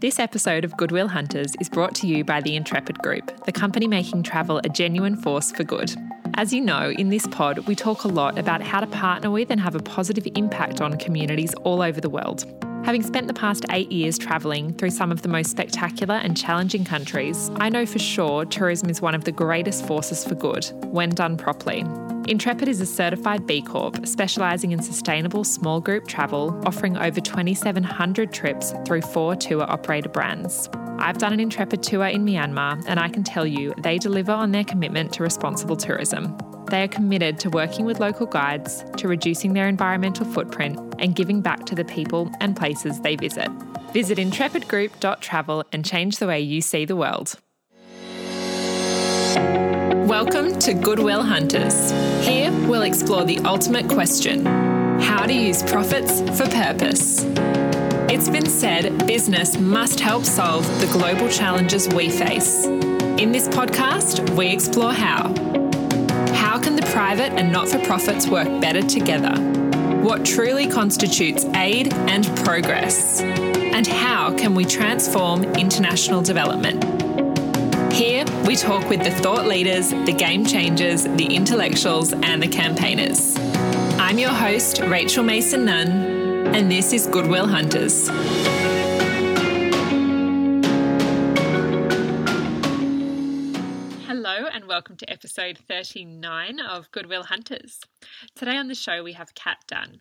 This episode of Goodwill Hunters is brought to you by the Intrepid Group, the company making travel a genuine force for good. As you know, in this pod, we talk a lot about how to partner with and have a positive impact on communities all over the world. Having spent the past eight years travelling through some of the most spectacular and challenging countries, I know for sure tourism is one of the greatest forces for good when done properly. Intrepid is a certified B Corp specialising in sustainable small group travel, offering over 2,700 trips through four tour operator brands. I've done an Intrepid tour in Myanmar, and I can tell you they deliver on their commitment to responsible tourism. They are committed to working with local guides, to reducing their environmental footprint, and giving back to the people and places they visit. Visit intrepidgroup.travel and change the way you see the world. Welcome to Goodwill Hunters. Here we'll explore the ultimate question how to use profits for purpose. It's been said business must help solve the global challenges we face. In this podcast, we explore how. How can the private and not for profits work better together? What truly constitutes aid and progress? And how can we transform international development? We talk with the thought leaders, the game changers, the intellectuals, and the campaigners. I'm your host, Rachel Mason Nunn, and this is Goodwill Hunters. Hello, and welcome to episode 39 of Goodwill Hunters. Today on the show, we have Kat Dunn.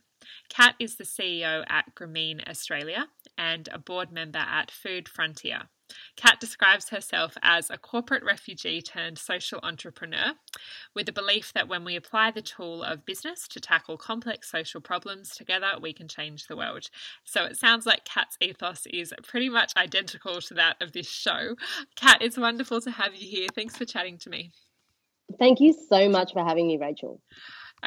Kat is the CEO at Grameen Australia and a board member at Food Frontier. Kat describes herself as a corporate refugee turned social entrepreneur, with the belief that when we apply the tool of business to tackle complex social problems together, we can change the world. So it sounds like Kat's ethos is pretty much identical to that of this show. Kat, it's wonderful to have you here. Thanks for chatting to me. Thank you so much for having me, Rachel.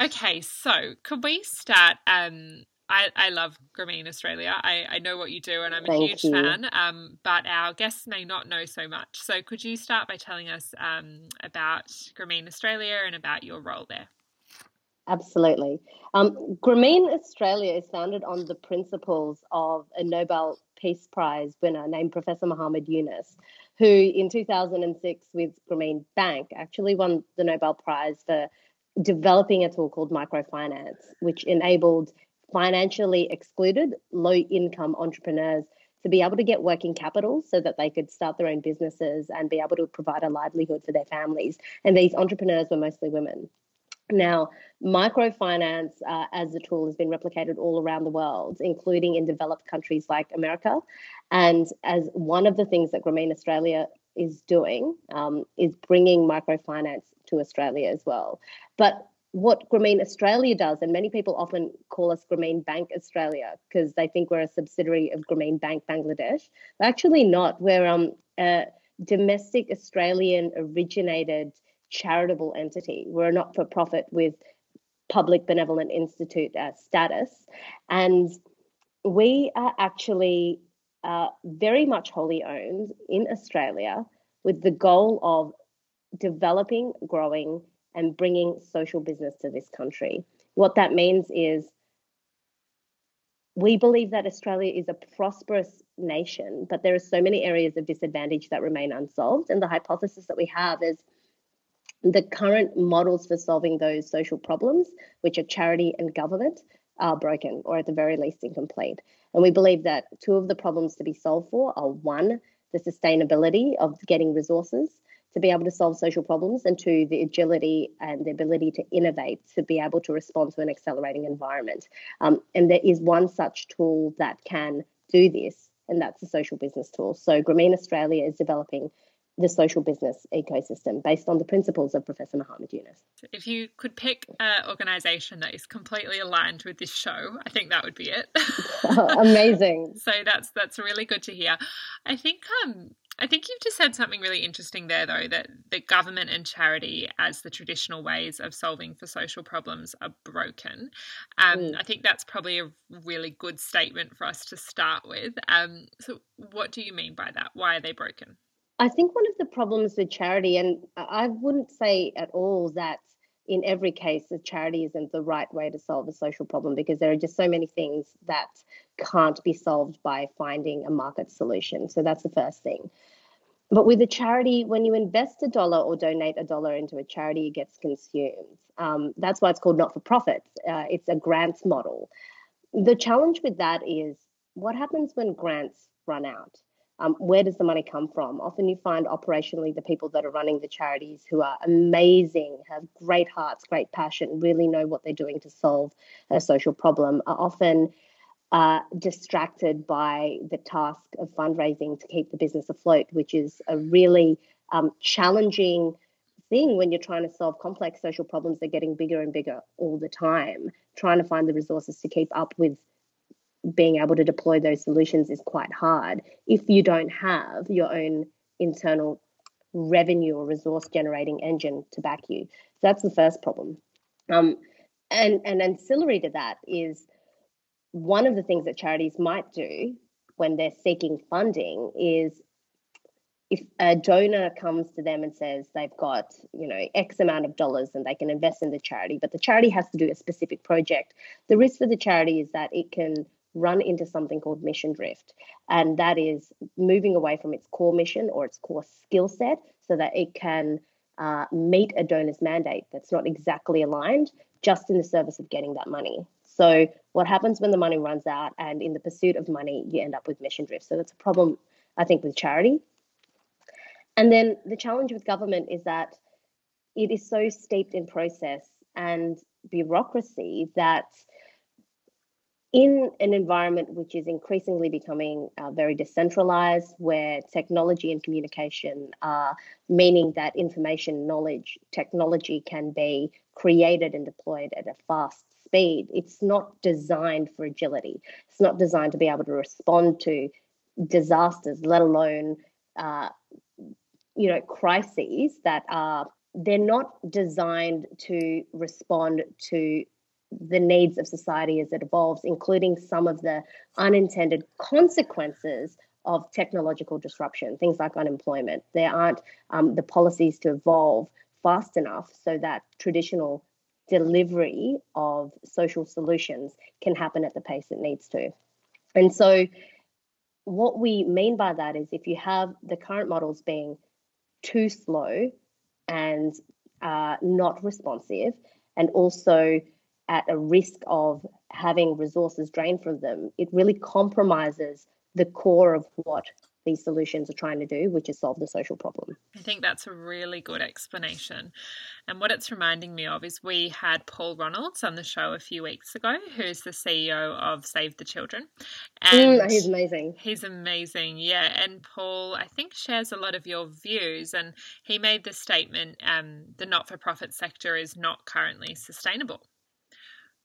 Okay, so could we start um, I, I love Grameen Australia. I, I know what you do and I'm a Thank huge you. fan, um, but our guests may not know so much. So could you start by telling us um, about Grameen Australia and about your role there? Absolutely. Um, Grameen Australia is founded on the principles of a Nobel Peace Prize winner named Professor Muhammad Yunus, who in 2006 with Grameen Bank actually won the Nobel Prize for developing a tool called microfinance, which enabled financially excluded low income entrepreneurs to be able to get working capital so that they could start their own businesses and be able to provide a livelihood for their families. And these entrepreneurs were mostly women. Now, microfinance uh, as a tool has been replicated all around the world, including in developed countries like America. And as one of the things that Grameen Australia is doing um, is bringing microfinance to Australia as well. But what Grameen Australia does, and many people often call us Grameen Bank Australia because they think we're a subsidiary of Grameen Bank Bangladesh. We're actually not. We're um, a domestic Australian originated charitable entity. We're a not for profit with Public Benevolent Institute uh, status. And we are actually uh, very much wholly owned in Australia with the goal of developing, growing, and bringing social business to this country. What that means is we believe that Australia is a prosperous nation, but there are so many areas of disadvantage that remain unsolved. And the hypothesis that we have is the current models for solving those social problems, which are charity and government, are broken or at the very least incomplete. And we believe that two of the problems to be solved for are one, the sustainability of getting resources, to be able to solve social problems, and to the agility and the ability to innovate to be able to respond to an accelerating environment. Um, and there is one such tool that can do this, and that's the social business tool. So Grameen Australia is developing the social business ecosystem based on the principles of Professor Muhammad Yunus. If you could pick an organisation that is completely aligned with this show, I think that would be it. oh, amazing. so that's that's really good to hear. I think um I think you've just said something really interesting there, though, that the government and charity, as the traditional ways of solving for social problems, are broken. Um, mm. I think that's probably a really good statement for us to start with. Um, so, what do you mean by that? Why are they broken? I think one of the problems with charity, and I wouldn't say at all that in every case, a charity isn't the right way to solve a social problem because there are just so many things that can't be solved by finding a market solution. So that's the first thing. But with a charity, when you invest a dollar or donate a dollar into a charity, it gets consumed. Um, that's why it's called not for profit. Uh, it's a grants model. The challenge with that is what happens when grants run out? Um, where does the money come from? Often you find operationally the people that are running the charities who are amazing, have great hearts, great passion, really know what they're doing to solve a social problem, are often uh, distracted by the task of fundraising to keep the business afloat, which is a really um, challenging thing when you're trying to solve complex social problems. They're getting bigger and bigger all the time. Trying to find the resources to keep up with being able to deploy those solutions is quite hard if you don't have your own internal revenue or resource generating engine to back you. So that's the first problem. Um, and, and ancillary to that is one of the things that charities might do when they're seeking funding is if a donor comes to them and says they've got you know x amount of dollars and they can invest in the charity but the charity has to do a specific project the risk for the charity is that it can run into something called mission drift. And that is moving away from its core mission or its core skill set so that it can uh, meet a donor's mandate that's not exactly aligned just in the service of getting that money. So, what happens when the money runs out and in the pursuit of money, you end up with mission drift? So, that's a problem, I think, with charity. And then the challenge with government is that it is so steeped in process and bureaucracy that in an environment which is increasingly becoming uh, very decentralized, where technology and communication are meaning that information, knowledge, technology can be created and deployed at a fast speed, it's not designed for agility. It's not designed to be able to respond to disasters, let alone, uh, you know, crises that are they're not designed to respond to the needs of society as it evolves, including some of the unintended consequences of technological disruption, things like unemployment. There aren't um, the policies to evolve fast enough so that traditional delivery of social solutions can happen at the pace it needs to. And so, what we mean by that is if you have the current models being too slow and uh, not responsive, and also at a risk of having resources drained from them, it really compromises the core of what these solutions are trying to do, which is solve the social problem. I think that's a really good explanation. And what it's reminding me of is we had Paul Ronalds on the show a few weeks ago, who's the CEO of Save the Children. And mm, he's amazing. He's amazing, yeah. And Paul, I think, shares a lot of your views. And he made the statement um, the not for profit sector is not currently sustainable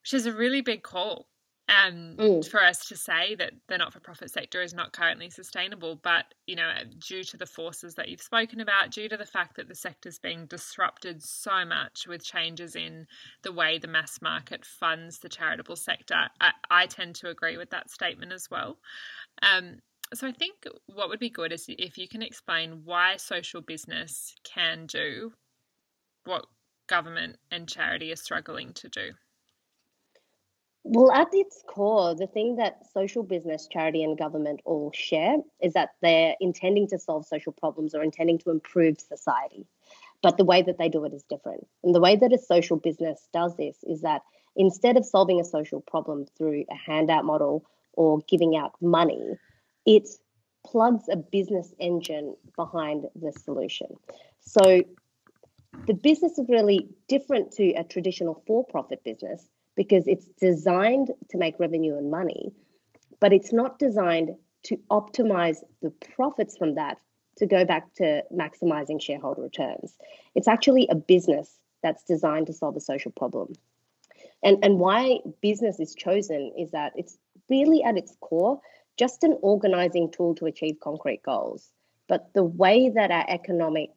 which is a really big call um, mm. for us to say that the not-for-profit sector is not currently sustainable. But you know, due to the forces that you've spoken about, due to the fact that the sector is being disrupted so much with changes in the way the mass market funds the charitable sector, I, I tend to agree with that statement as well. Um, so I think what would be good is if you can explain why social business can do what government and charity are struggling to do. Well, at its core, the thing that social business, charity, and government all share is that they're intending to solve social problems or intending to improve society. But the way that they do it is different. And the way that a social business does this is that instead of solving a social problem through a handout model or giving out money, it plugs a business engine behind the solution. So the business is really different to a traditional for profit business because it's designed to make revenue and money, but it's not designed to optimize the profits from that to go back to maximizing shareholder returns. It's actually a business that's designed to solve a social problem. And, and why business is chosen is that it's really at its core just an organizing tool to achieve concrete goals. But the way that our economic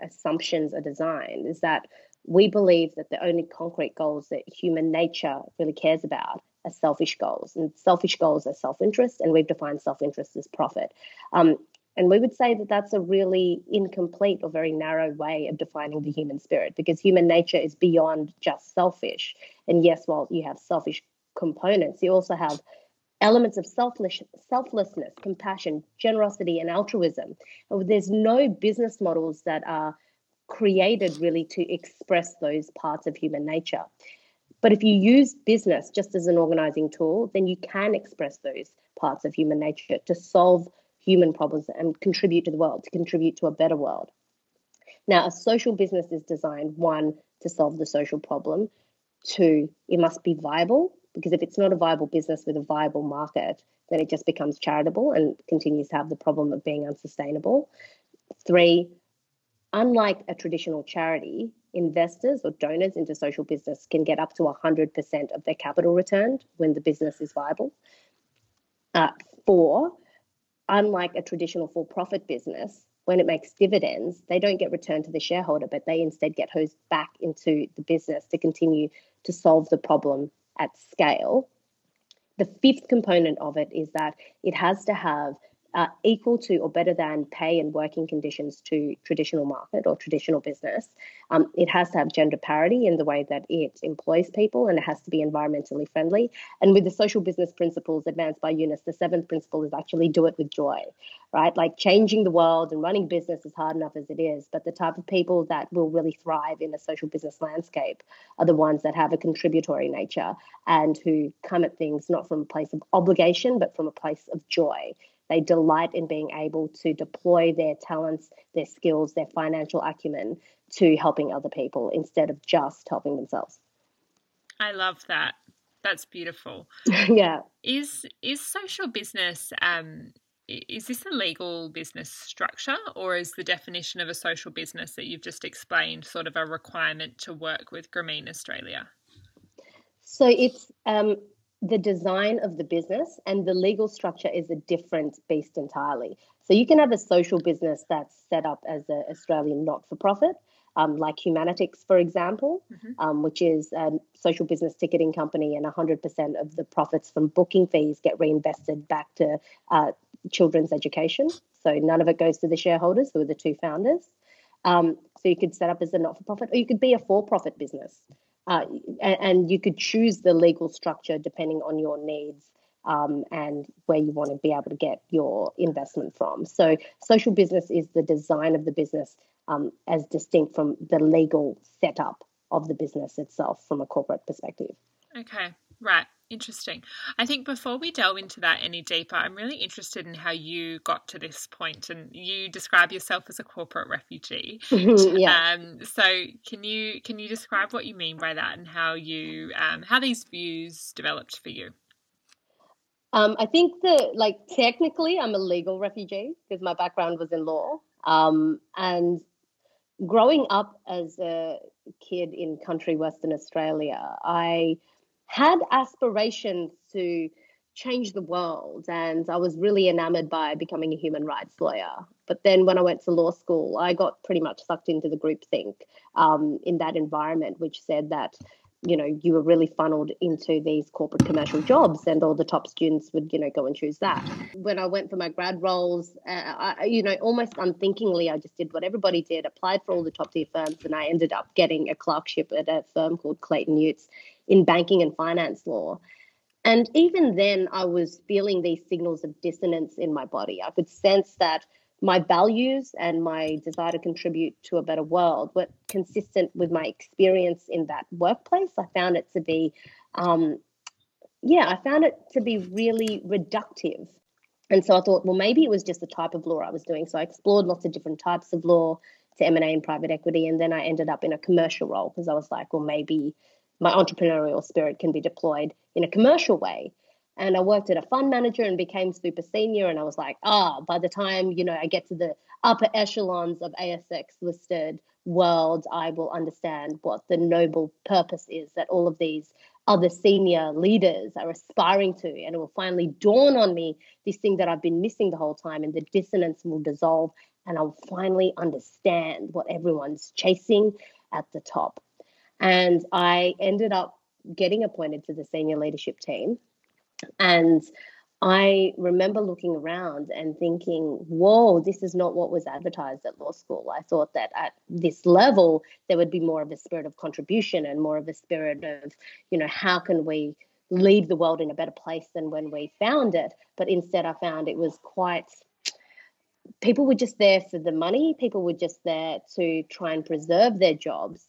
assumptions are designed is that we believe that the only concrete goals that human nature really cares about are selfish goals. And selfish goals are self interest, and we've defined self interest as profit. Um, And we would say that that's a really incomplete or very narrow way of defining the human spirit because human nature is beyond just selfish. And yes, while you have selfish components, you also have elements of selfless, selflessness, compassion, generosity, and altruism. There's no business models that are created really to express those parts of human nature. But if you use business just as an organizing tool, then you can express those parts of human nature to solve human problems and contribute to the world, to contribute to a better world. Now, a social business is designed one, to solve the social problem, two, it must be viable, because if it's not a viable business with a viable market, then it just becomes charitable and continues to have the problem of being unsustainable. Three, unlike a traditional charity, investors or donors into social business can get up to 100% of their capital returned when the business is viable. Uh, four, unlike a traditional for profit business, when it makes dividends, they don't get returned to the shareholder, but they instead get hosed back into the business to continue to solve the problem at scale. The fifth component of it is that it has to have uh, equal to or better than pay and working conditions to traditional market or traditional business. Um, it has to have gender parity in the way that it employs people and it has to be environmentally friendly. And with the social business principles advanced by Yunus, the seventh principle is actually do it with joy, right? Like changing the world and running business is hard enough as it is, but the type of people that will really thrive in a social business landscape are the ones that have a contributory nature and who come at things not from a place of obligation, but from a place of joy they delight in being able to deploy their talents, their skills, their financial acumen to helping other people instead of just helping themselves. I love that. That's beautiful. yeah. Is is social business um is this a legal business structure or is the definition of a social business that you've just explained sort of a requirement to work with Grameen Australia? So it's um, the design of the business and the legal structure is a different beast entirely. So you can have a social business that's set up as an Australian not-for-profit, um, like Humanitix, for example, mm-hmm. um, which is a social business ticketing company, and 100% of the profits from booking fees get reinvested back to uh, children's education. So none of it goes to the shareholders, who are the two founders. Um, so you could set up as a not-for-profit, or you could be a for-profit business uh, and, and, you could choose the legal structure depending on your needs um, and where you want to be able to get your investment from. So, social business is the design of the business um, as distinct from the legal setup of the business itself from a corporate perspective. Okay, right. Interesting. I think before we delve into that any deeper, I'm really interested in how you got to this point, and you describe yourself as a corporate refugee. yeah. Um, so can you can you describe what you mean by that, and how you um, how these views developed for you? Um, I think that, like, technically, I'm a legal refugee because my background was in law. Um, and growing up as a kid in country Western Australia, I had aspirations to change the world and I was really enamored by becoming a human rights lawyer. But then when I went to law school, I got pretty much sucked into the groupthink um, in that environment, which said that you know you were really funneled into these corporate commercial jobs and all the top students would you know go and choose that when i went for my grad roles uh, I, you know almost unthinkingly i just did what everybody did applied for all the top tier firms and i ended up getting a clerkship at a firm called Clayton Utz in banking and finance law. And even then, I was feeling these signals of dissonance in my body. I could sense that my values and my desire to contribute to a better world were consistent with my experience in that workplace. I found it to be, um, yeah, I found it to be really reductive. And so I thought, well, maybe it was just the type of law I was doing. So I explored lots of different types of law to M&A and private equity. And then I ended up in a commercial role because I was like, well, maybe my entrepreneurial spirit can be deployed in a commercial way. And I worked at a fund manager and became super senior. And I was like, ah, oh, by the time, you know, I get to the upper echelons of ASX listed world, I will understand what the noble purpose is that all of these other senior leaders are aspiring to. And it will finally dawn on me this thing that I've been missing the whole time, and the dissonance will dissolve. And I'll finally understand what everyone's chasing at the top. And I ended up getting appointed to the senior leadership team. And I remember looking around and thinking, whoa, this is not what was advertised at law school. I thought that at this level, there would be more of a spirit of contribution and more of a spirit of, you know, how can we leave the world in a better place than when we found it? But instead, I found it was quite, people were just there for the money, people were just there to try and preserve their jobs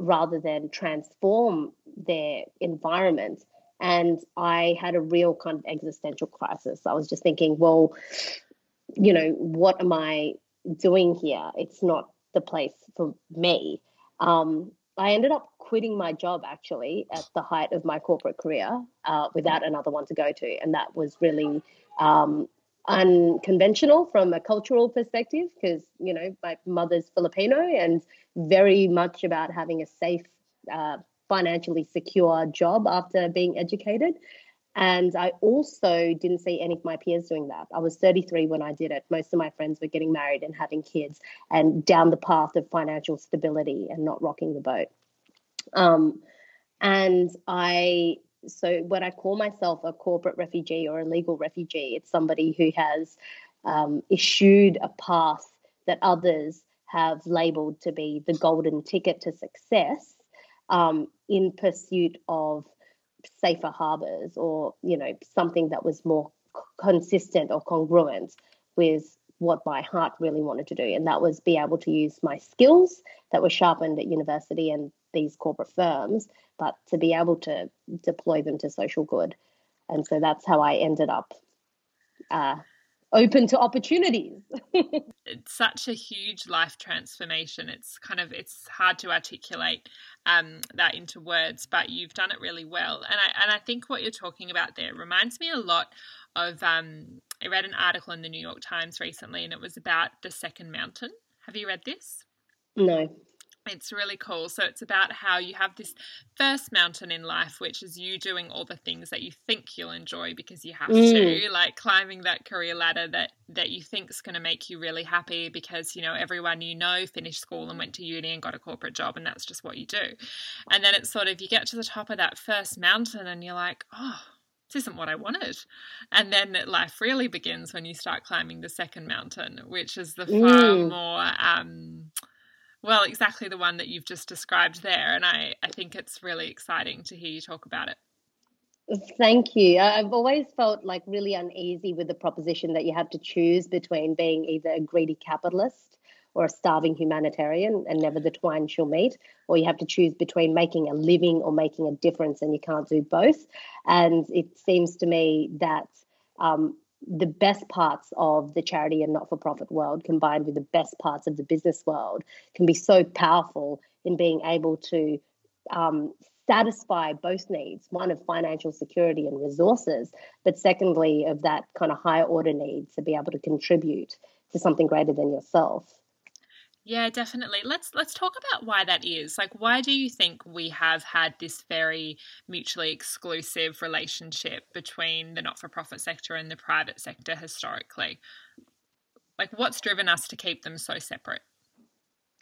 rather than transform their environment and I had a real kind of existential crisis. I was just thinking, well, you know, what am I doing here? It's not the place for me. Um, I ended up quitting my job actually at the height of my corporate career uh, without another one to go to. And that was really um, unconventional from a cultural perspective because, you know, my mother's Filipino and very much about having a safe uh, financially secure job after being educated. And I also didn't see any of my peers doing that. I was 33 when I did it. Most of my friends were getting married and having kids and down the path of financial stability and not rocking the boat. Um, and I, so when I call myself a corporate refugee or a legal refugee, it's somebody who has um, issued a path that others have labeled to be the golden ticket to success um, in pursuit of safer harbors or you know something that was more consistent or congruent with what my heart really wanted to do and that was be able to use my skills that were sharpened at university and these corporate firms but to be able to deploy them to social good. And so that's how i ended up uh, open to opportunities. it's such a huge life transformation. It's kind of it's hard to articulate um, that into words, but you've done it really well. And I and I think what you're talking about there reminds me a lot of um, I read an article in the New York Times recently, and it was about the second mountain. Have you read this? No. It's really cool. So it's about how you have this first mountain in life, which is you doing all the things that you think you'll enjoy because you have mm. to, like climbing that career ladder that that you think is going to make you really happy because you know everyone you know finished school and went to uni and got a corporate job, and that's just what you do. And then it's sort of you get to the top of that first mountain and you're like, oh, this isn't what I wanted. And then life really begins when you start climbing the second mountain, which is the far mm. more um, well, exactly the one that you've just described there. And I, I think it's really exciting to hear you talk about it. Thank you. I've always felt like really uneasy with the proposition that you have to choose between being either a greedy capitalist or a starving humanitarian, and never the twine shall meet, or you have to choose between making a living or making a difference, and you can't do both. And it seems to me that um, the best parts of the charity and not for profit world combined with the best parts of the business world can be so powerful in being able to um, satisfy both needs one of financial security and resources, but secondly, of that kind of higher order need to be able to contribute to something greater than yourself. Yeah, definitely. Let's let's talk about why that is. Like why do you think we have had this very mutually exclusive relationship between the not-for-profit sector and the private sector historically? Like what's driven us to keep them so separate?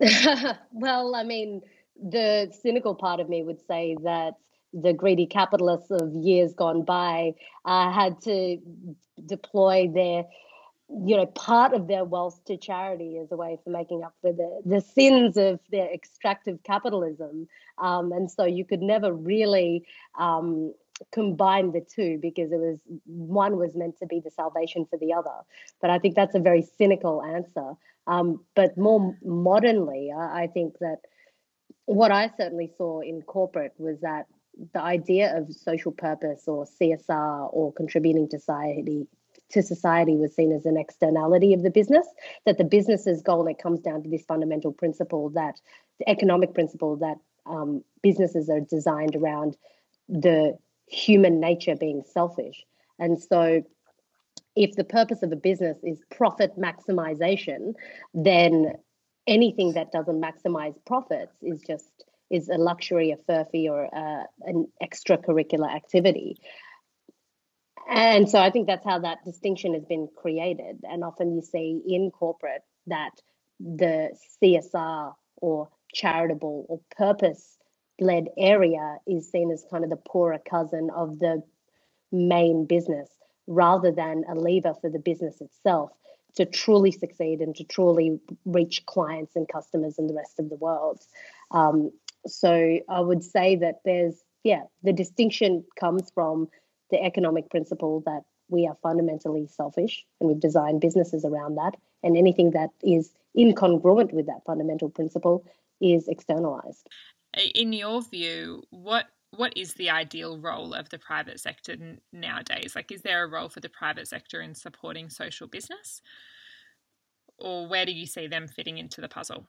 well, I mean, the cynical part of me would say that the greedy capitalists of years gone by uh, had to deploy their you know part of their wealth to charity as a way for making up for the, the sins of their extractive capitalism. Um, and so you could never really um, combine the two because it was one was meant to be the salvation for the other. But i think that's a very cynical answer. Um, but more modernly I, I think that what i certainly saw in corporate was that the idea of social purpose or csr or contributing to society to society was seen as an externality of the business, that the business's goal, and it comes down to this fundamental principle that the economic principle that um, businesses are designed around the human nature being selfish. And so if the purpose of a business is profit maximization, then anything that doesn't maximize profits is just is a luxury, a furphy, or uh, an extracurricular activity. And so I think that's how that distinction has been created. And often you see in corporate that the CSR or charitable or purpose led area is seen as kind of the poorer cousin of the main business. rather than a lever for the business itself to truly succeed and to truly reach clients and customers in the rest of the world. Um, so I would say that there's, yeah, the distinction comes from the economic principle that we are fundamentally selfish and we've designed businesses around that. And anything that is incongruent with that fundamental principle is externalized. In your view, what what is the ideal role of the private sector nowadays? Like, is there a role for the private sector in supporting social business? Or where do you see them fitting into the puzzle?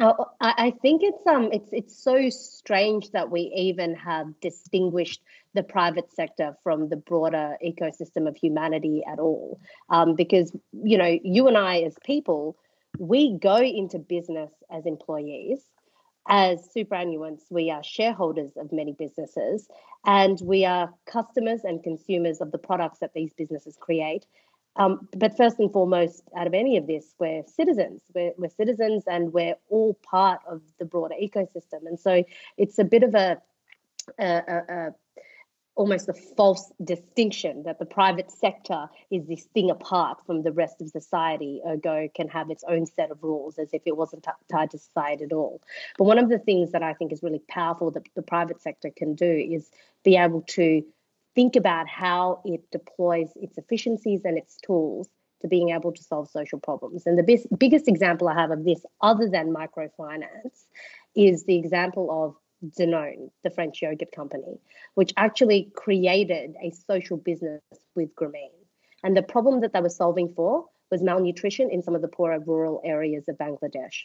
Oh, I think it's um it's it's so strange that we even have distinguished the private sector from the broader ecosystem of humanity at all. Um, because you know, you and I as people, we go into business as employees. As superannuants, we are shareholders of many businesses, and we are customers and consumers of the products that these businesses create. Um, but first and foremost, out of any of this, we're citizens. We're, we're citizens and we're all part of the broader ecosystem. And so it's a bit of a, a, a, a almost a false distinction that the private sector is this thing apart from the rest of society, ergo can have its own set of rules as if it wasn't t- tied to society at all. But one of the things that I think is really powerful that the private sector can do is be able to think about how it deploys its efficiencies and its tools to being able to solve social problems. And the biggest example I have of this, other than microfinance, is the example of Danone, the French yogurt company, which actually created a social business with Grameen. And the problem that they were solving for was malnutrition in some of the poorer rural areas of Bangladesh.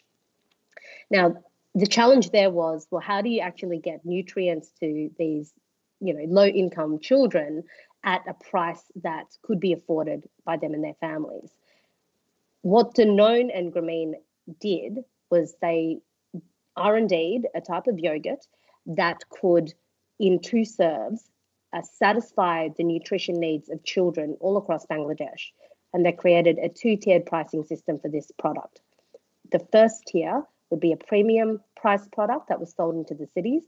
Now, the challenge there was well, how do you actually get nutrients to these you know low income children at a price that could be afforded by them and their families. What Danone and Grameen did was they are indeed a type of yogurt that could, in two serves, uh, satisfy the nutrition needs of children all across Bangladesh. And they created a two tiered pricing system for this product. The first tier would be a premium price product that was sold into the cities.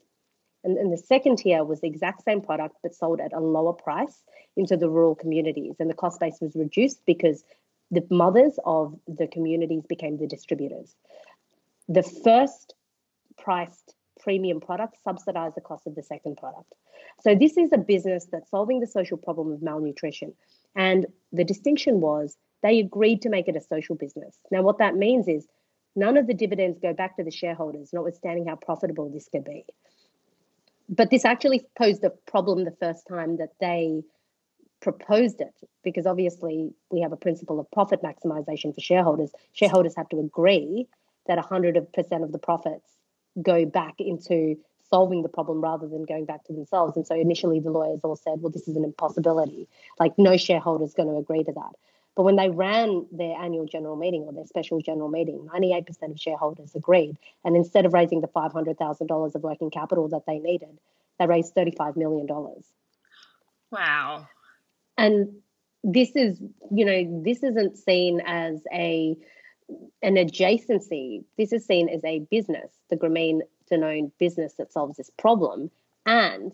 And, and the second tier was the exact same product but sold at a lower price into the rural communities. And the cost base was reduced because the mothers of the communities became the distributors. The first priced premium product subsidized the cost of the second product. So this is a business that's solving the social problem of malnutrition. And the distinction was they agreed to make it a social business. Now, what that means is none of the dividends go back to the shareholders, notwithstanding how profitable this could be but this actually posed a problem the first time that they proposed it because obviously we have a principle of profit maximization for shareholders. Shareholders have to agree that 100% of the profits go back into solving the problem rather than going back to themselves. And so initially the lawyers all said well this is an impossibility. Like no shareholder is going to agree to that but when they ran their annual general meeting or their special general meeting, 98% of shareholders agreed. And instead of raising the $500,000 of working capital that they needed, they raised $35 million. Wow. And this is, you know, this isn't seen as a an adjacency. This is seen as a business, the Grameen Danone business that solves this problem. And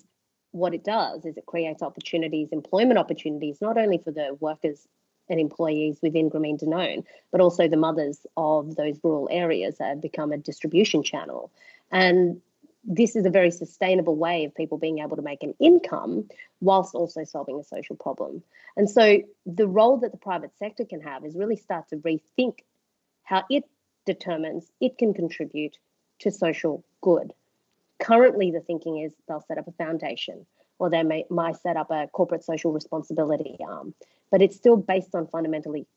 what it does is it creates opportunities, employment opportunities, not only for the workers and employees within Grameen Danone, but also the mothers of those rural areas that have become a distribution channel. And this is a very sustainable way of people being able to make an income whilst also solving a social problem. And so the role that the private sector can have is really start to rethink how it determines it can contribute to social good. Currently, the thinking is they'll set up a foundation or they may, might set up a corporate social responsibility arm but it's still based on fundamentally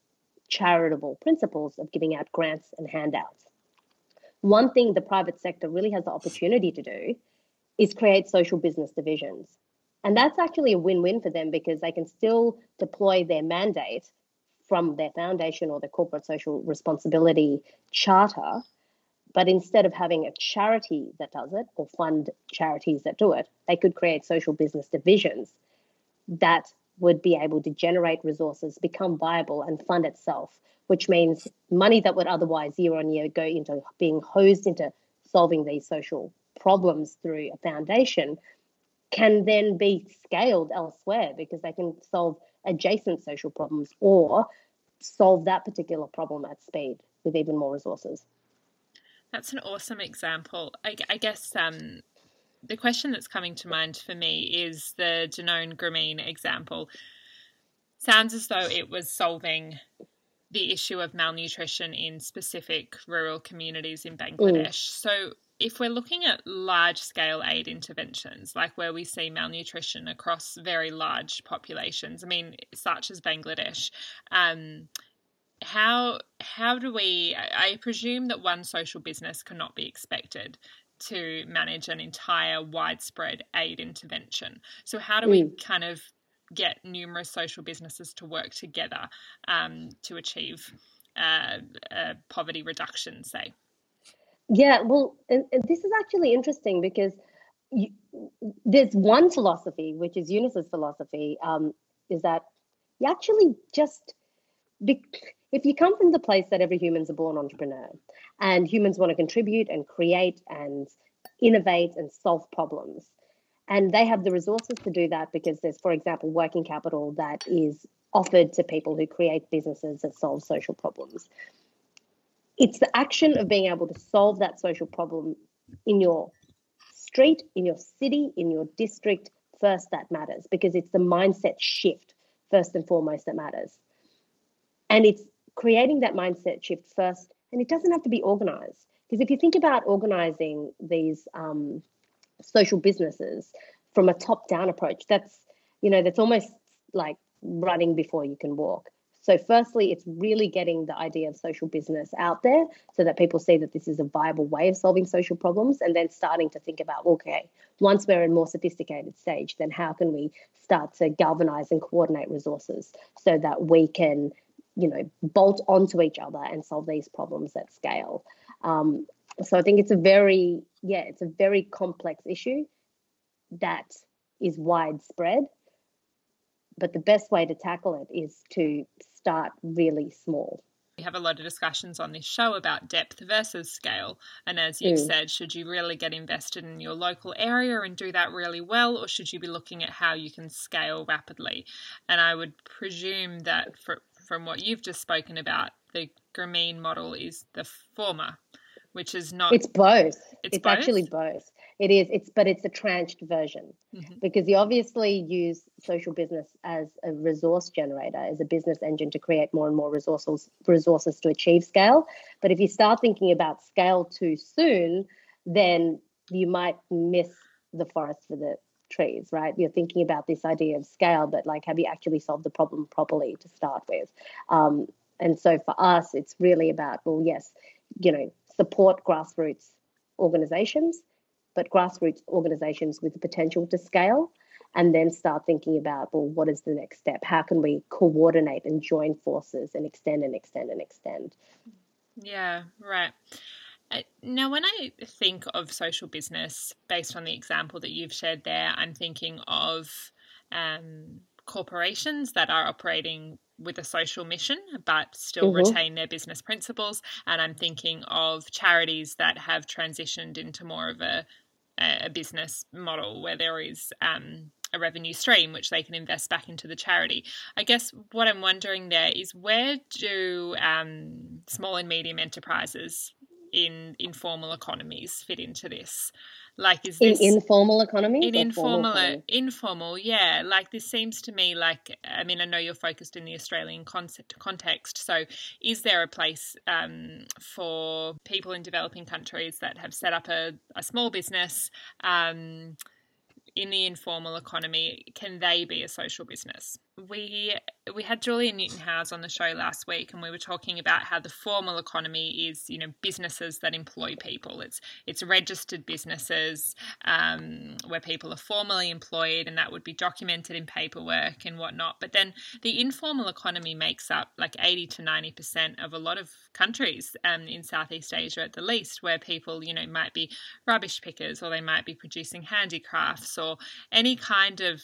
charitable principles of giving out grants and handouts. One thing the private sector really has the opportunity to do is create social business divisions. And that's actually a win win for them because they can still deploy their mandate from their foundation or their corporate social responsibility charter. But instead of having a charity that does it or fund charities that do it, they could create social business divisions that would be able to generate resources, become viable, and fund itself, which means money that would otherwise year on year go into being hosed into solving these social problems through a foundation can then be scaled elsewhere because they can solve adjacent social problems or solve that particular problem at speed with even more resources. That's an awesome example. I, I guess um, the question that's coming to mind for me is the Danone Grameen example. Sounds as though it was solving the issue of malnutrition in specific rural communities in Bangladesh. Mm. So, if we're looking at large scale aid interventions, like where we see malnutrition across very large populations, I mean, such as Bangladesh, um, how how do we? I presume that one social business cannot be expected to manage an entire widespread aid intervention. So, how do mm. we kind of get numerous social businesses to work together um, to achieve uh, uh, poverty reduction, say? Yeah, well, and, and this is actually interesting because you, there's one philosophy, which is Yunus's philosophy, um, is that you actually just, be, if you come from the place that every human's a born entrepreneur and humans want to contribute and create and innovate and solve problems, and they have the resources to do that because there's, for example, working capital that is offered to people who create businesses that solve social problems. It's the action of being able to solve that social problem in your street, in your city, in your district first that matters because it's the mindset shift first and foremost that matters. And it's creating that mindset shift first, and it doesn't have to be organized. Because if you think about organizing these um, social businesses from a top down approach that's you know that's almost like running before you can walk so firstly it's really getting the idea of social business out there so that people see that this is a viable way of solving social problems and then starting to think about okay once we're in more sophisticated stage then how can we start to galvanize and coordinate resources so that we can you know bolt onto each other and solve these problems at scale um, so I think it's a very, yeah, it's a very complex issue that is widespread. But the best way to tackle it is to start really small. We have a lot of discussions on this show about depth versus scale. And as you've mm. said, should you really get invested in your local area and do that really well, or should you be looking at how you can scale rapidly? And I would presume that for, from what you've just spoken about, the Grameen model is the former which is not it's both. It's, it's both? actually both. It is. It's but it's a tranched version. Mm-hmm. because you obviously use social business as a resource generator as a business engine to create more and more resources resources to achieve scale. But if you start thinking about scale too soon then you might miss the forest for the trees right you're thinking about this idea of scale but like have you actually solved the problem properly to start with um, and so for us it's really about well yes you know support grassroots organizations, but grassroots organizations with the potential to scale, and then start thinking about, well, what is the next step? How can we coordinate and join forces and extend and extend and extend? Yeah, right. Now, when I think of social business, based on the example that you've shared there, I'm thinking of um, corporations that are operating with a social mission but still mm-hmm. retain their business principles and i'm thinking of charities that have transitioned into more of a, a business model where there is um, a revenue stream which they can invest back into the charity i guess what i'm wondering there is where do um, small and medium enterprises in informal economies fit into this like, is this in informal economy? In informal, informal, yeah. Like, this seems to me like, I mean, I know you're focused in the Australian concept context. So, is there a place um, for people in developing countries that have set up a, a small business? Um, in the informal economy, can they be a social business? We we had Julia Newton Howes on the show last week, and we were talking about how the formal economy is, you know, businesses that employ people. It's it's registered businesses um, where people are formally employed, and that would be documented in paperwork and whatnot. But then the informal economy makes up like eighty to ninety percent of a lot of countries um, in Southeast Asia, at the least, where people, you know, might be rubbish pickers or they might be producing handicrafts or any kind of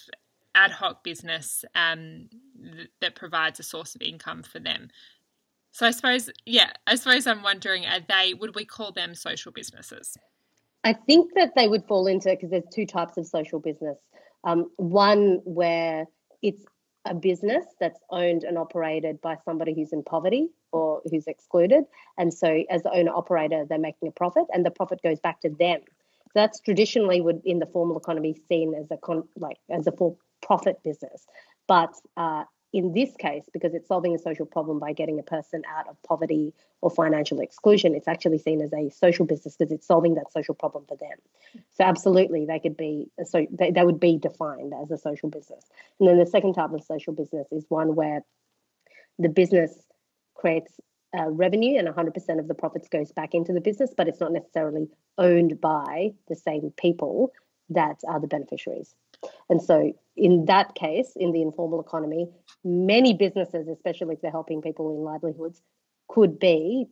ad hoc business um, th- that provides a source of income for them. So I suppose, yeah, I suppose I'm wondering, are they, would we call them social businesses? I think that they would fall into because there's two types of social business. Um, one where it's a business that's owned and operated by somebody who's in poverty or who's excluded. And so, as the owner operator, they're making a profit, and the profit goes back to them. So that's traditionally would in the formal economy seen as a con, like as a for profit business. But uh, in this case, because it's solving a social problem by getting a person out of poverty or financial exclusion, it's actually seen as a social business because it's solving that social problem for them. So absolutely, they could be so they, they would be defined as a social business. And then the second type of social business is one where the business creates uh, revenue and 100% of the profits goes back into the business, but it's not necessarily owned by the same people that are the beneficiaries. And so, in that case, in the informal economy, many businesses, especially if they're helping people in livelihoods, could be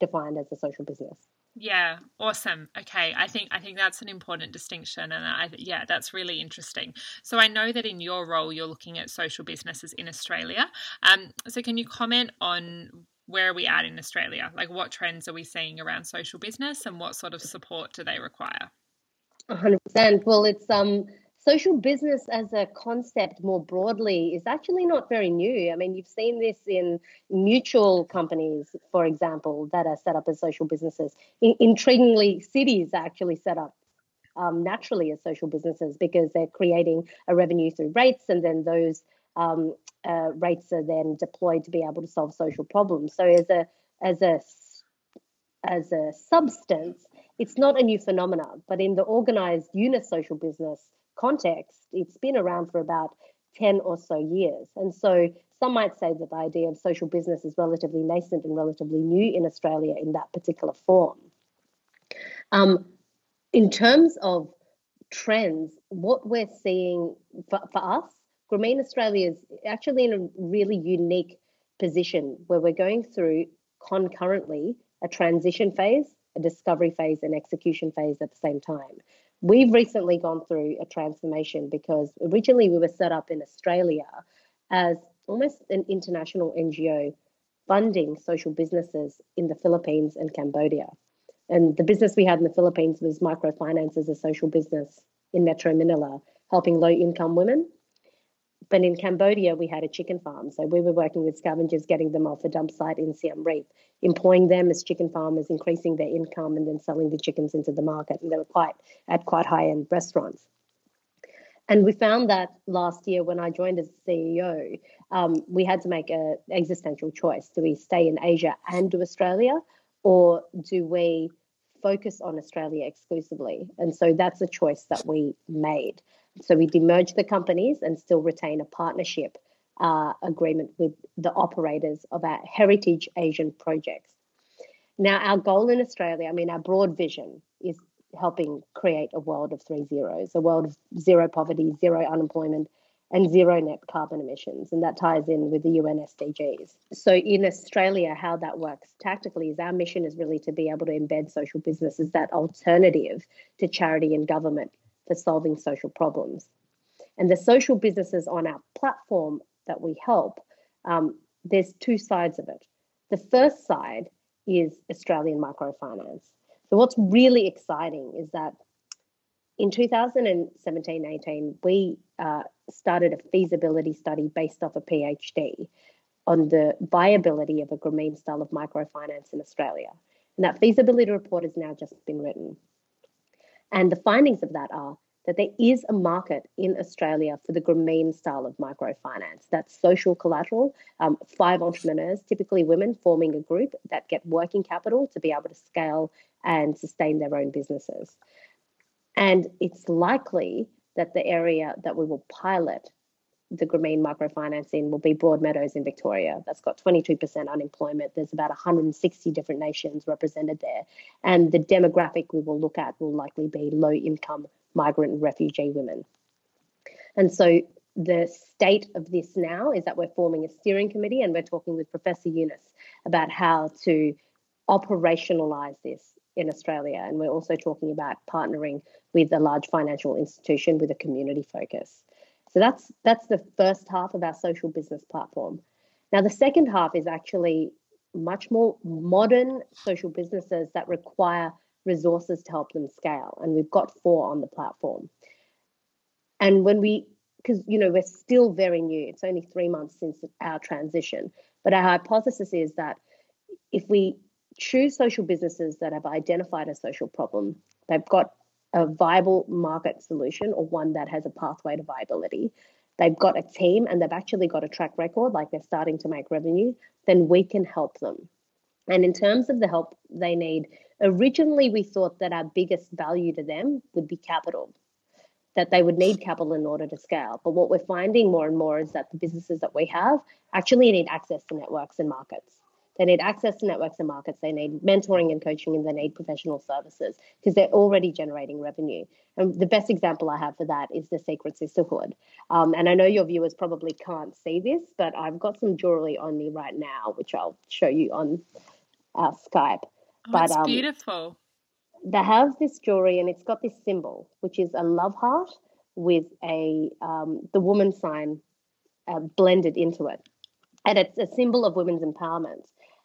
defined as a social business. Yeah, awesome. Okay, I think I think that's an important distinction, and I yeah, that's really interesting. So I know that in your role, you're looking at social businesses in Australia. Um, so can you comment on where are we at in Australia? Like, what trends are we seeing around social business, and what sort of support do they require? 100%. Well, it's um social business as a concept more broadly is actually not very new. I mean, you've seen this in mutual companies, for example, that are set up as social businesses. In- intriguingly, cities are actually set up um, naturally as social businesses because they're creating a revenue through rates, and then those um, uh, rates are then deployed to be able to solve social problems. So, as a as a as a substance, it's not a new phenomenon, but in the organized Yunus social business context, it's been around for about 10 or so years. And so some might say that the idea of social business is relatively nascent and relatively new in Australia in that particular form. Um, in terms of trends, what we're seeing for, for us, Grameen Australia is actually in a really unique position where we're going through concurrently a transition phase, a discovery phase, and execution phase at the same time. We've recently gone through a transformation because originally we were set up in Australia as almost an international NGO funding social businesses in the Philippines and Cambodia. And the business we had in the Philippines was microfinance as a social business in Metro Manila, helping low income women but in Cambodia, we had a chicken farm. So we were working with scavengers, getting them off a dump site in Siem Reap, employing them as chicken farmers, increasing their income, and then selling the chickens into the market. And they were quite at quite high end restaurants. And we found that last year when I joined as CEO, um, we had to make an existential choice. Do we stay in Asia and do Australia, or do we focus on Australia exclusively? And so that's a choice that we made. So we demerge the companies and still retain a partnership uh, agreement with the operators of our heritage Asian projects. Now, our goal in Australia, I mean, our broad vision is helping create a world of three zeros, a world of zero poverty, zero unemployment, and zero net carbon emissions. And that ties in with the UN SDGs. So in Australia, how that works tactically is our mission is really to be able to embed social business as that alternative to charity and government for solving social problems. And the social businesses on our platform that we help, um, there's two sides of it. The first side is Australian microfinance. So, what's really exciting is that in 2017 18, we uh, started a feasibility study based off a PhD on the viability of a Grameen style of microfinance in Australia. And that feasibility report has now just been written. And the findings of that are that there is a market in Australia for the Grameen style of microfinance. That's social collateral, um, five entrepreneurs, typically women, forming a group that get working capital to be able to scale and sustain their own businesses. And it's likely that the area that we will pilot the Grameen microfinance in will be Broadmeadows in Victoria. That's got 22% unemployment. There's about 160 different nations represented there. And the demographic we will look at will likely be low income migrant and refugee women. And so the state of this now is that we're forming a steering committee and we're talking with Professor Yunus about how to operationalize this in Australia. And we're also talking about partnering with a large financial institution with a community focus. So that's that's the first half of our social business platform. Now the second half is actually much more modern social businesses that require resources to help them scale, and we've got four on the platform. And when we because you know we're still very new. It's only three months since our transition, but our hypothesis is that if we choose social businesses that have identified a social problem, they've got a viable market solution or one that has a pathway to viability, they've got a team and they've actually got a track record, like they're starting to make revenue, then we can help them. And in terms of the help they need, originally we thought that our biggest value to them would be capital, that they would need capital in order to scale. But what we're finding more and more is that the businesses that we have actually need access to networks and markets. They need access to networks and markets. They need mentoring and coaching, and they need professional services because they're already generating revenue. And the best example I have for that is the Secret Sisterhood. Um, and I know your viewers probably can't see this, but I've got some jewelry on me right now, which I'll show you on our Skype. Oh, but um, beautiful. They have this jewelry, and it's got this symbol, which is a love heart with a um, the woman sign uh, blended into it, and it's a symbol of women's empowerment.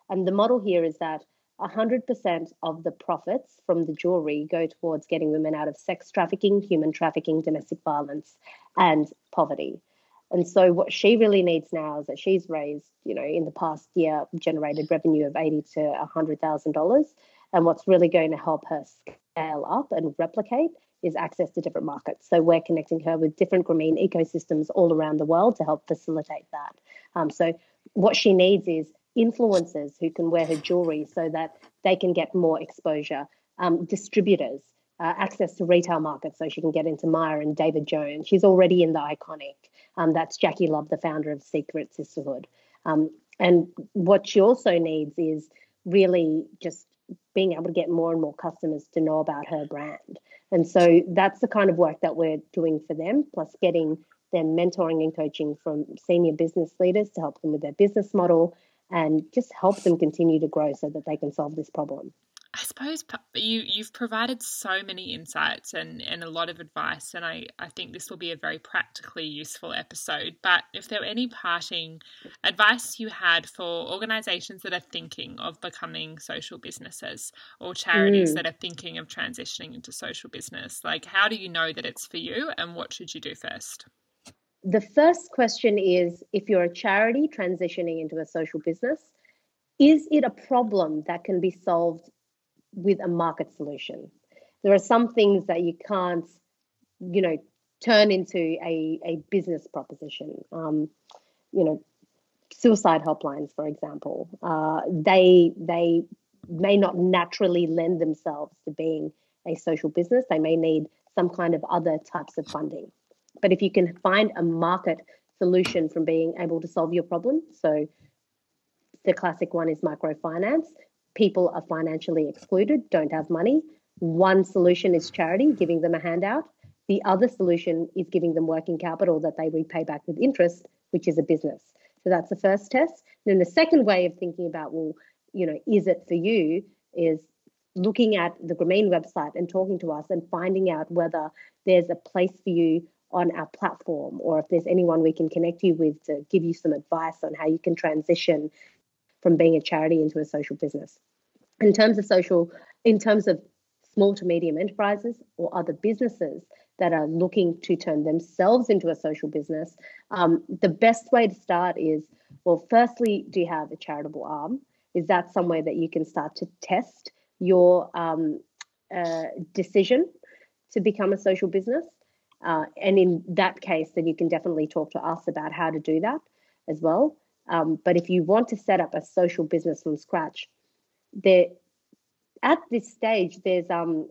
And the model here is that 100% of the profits from the jewelry go towards getting women out of sex trafficking, human trafficking, domestic violence, and poverty. And so what she really needs now is that she's raised, you know, in the past year generated revenue of eighty to hundred thousand dollars. And what's really going to help her scale up and replicate is access to different markets. So we're connecting her with different Grameen ecosystems all around the world to help facilitate that. Um, so what she needs is influencers who can wear her jewelry so that they can get more exposure, um, distributors, uh, access to retail markets so she can get into Myer and David Jones. She's already in the Iconic. Um, that's Jackie Love, the founder of Secret Sisterhood. Um, and what she also needs is really just being able to get more and more customers to know about her brand. And so that's the kind of work that we're doing for them, plus getting them mentoring and coaching from senior business leaders to help them with their business model and just help them continue to grow so that they can solve this problem. I suppose you you've provided so many insights and, and a lot of advice, and I, I think this will be a very practically useful episode. But if there were any parting advice you had for organisations that are thinking of becoming social businesses or charities mm. that are thinking of transitioning into social business, like how do you know that it's for you, and what should you do first? The first question is if you're a charity transitioning into a social business, is it a problem that can be solved with a market solution? There are some things that you can't, you know, turn into a, a business proposition. Um, you know, suicide helplines, for example, uh, they they may not naturally lend themselves to being a social business. They may need some kind of other types of funding. But if you can find a market solution from being able to solve your problem, so the classic one is microfinance. People are financially excluded, don't have money. One solution is charity, giving them a handout. The other solution is giving them working capital that they repay back with interest, which is a business. So that's the first test. Then the second way of thinking about, well, you know, is it for you? Is looking at the Grameen website and talking to us and finding out whether there's a place for you on our platform or if there's anyone we can connect you with to give you some advice on how you can transition from being a charity into a social business. In terms of social, in terms of small to medium enterprises or other businesses that are looking to turn themselves into a social business, um, the best way to start is well, firstly, do you have a charitable arm? Is that somewhere that you can start to test your um, uh, decision to become a social business? Uh, and in that case, then you can definitely talk to us about how to do that as well. Um, but if you want to set up a social business from scratch, there at this stage there's um,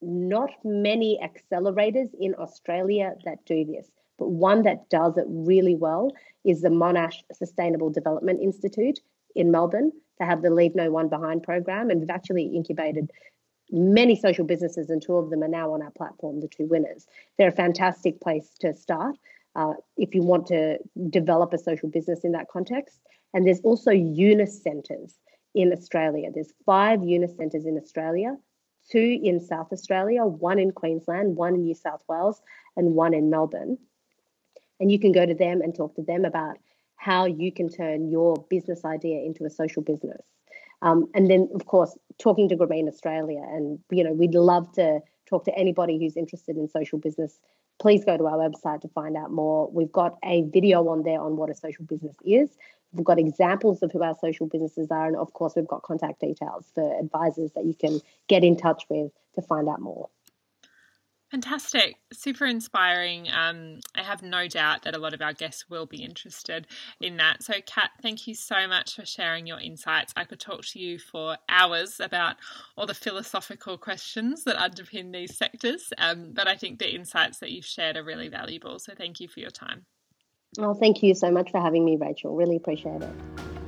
not many accelerators in Australia that do this, but one that does it really well is the Monash Sustainable Development Institute in Melbourne. They have the Leave No One Behind program, and we've actually incubated many social businesses, and two of them are now on our platform, the two winners. They're a fantastic place to start uh, if you want to develop a social business in that context. And there's also Yunus centres in Australia. There's five Yunus centres in Australia, two in South Australia, one in Queensland, one in New South Wales, and one in Melbourne. And you can go to them and talk to them about how you can turn your business idea into a social business. Um, and then, of course, talking to Grameen Australia, and you know, we'd love to talk to anybody who's interested in social business please go to our website to find out more. We've got a video on there on what a social business is. We've got examples of who our social businesses are, and of course, we've got contact details for advisors that you can get in touch with to find out more. Fantastic. Super inspiring. Um, I have no doubt that a lot of our guests will be interested in that. So, Kat, thank you so much for sharing your insights. I could talk to you for hours about all the philosophical questions that underpin these sectors, um, but I think the insights that you've shared are really valuable. So, thank you for your time. Well, thank you so much for having me, Rachel. Really appreciate it.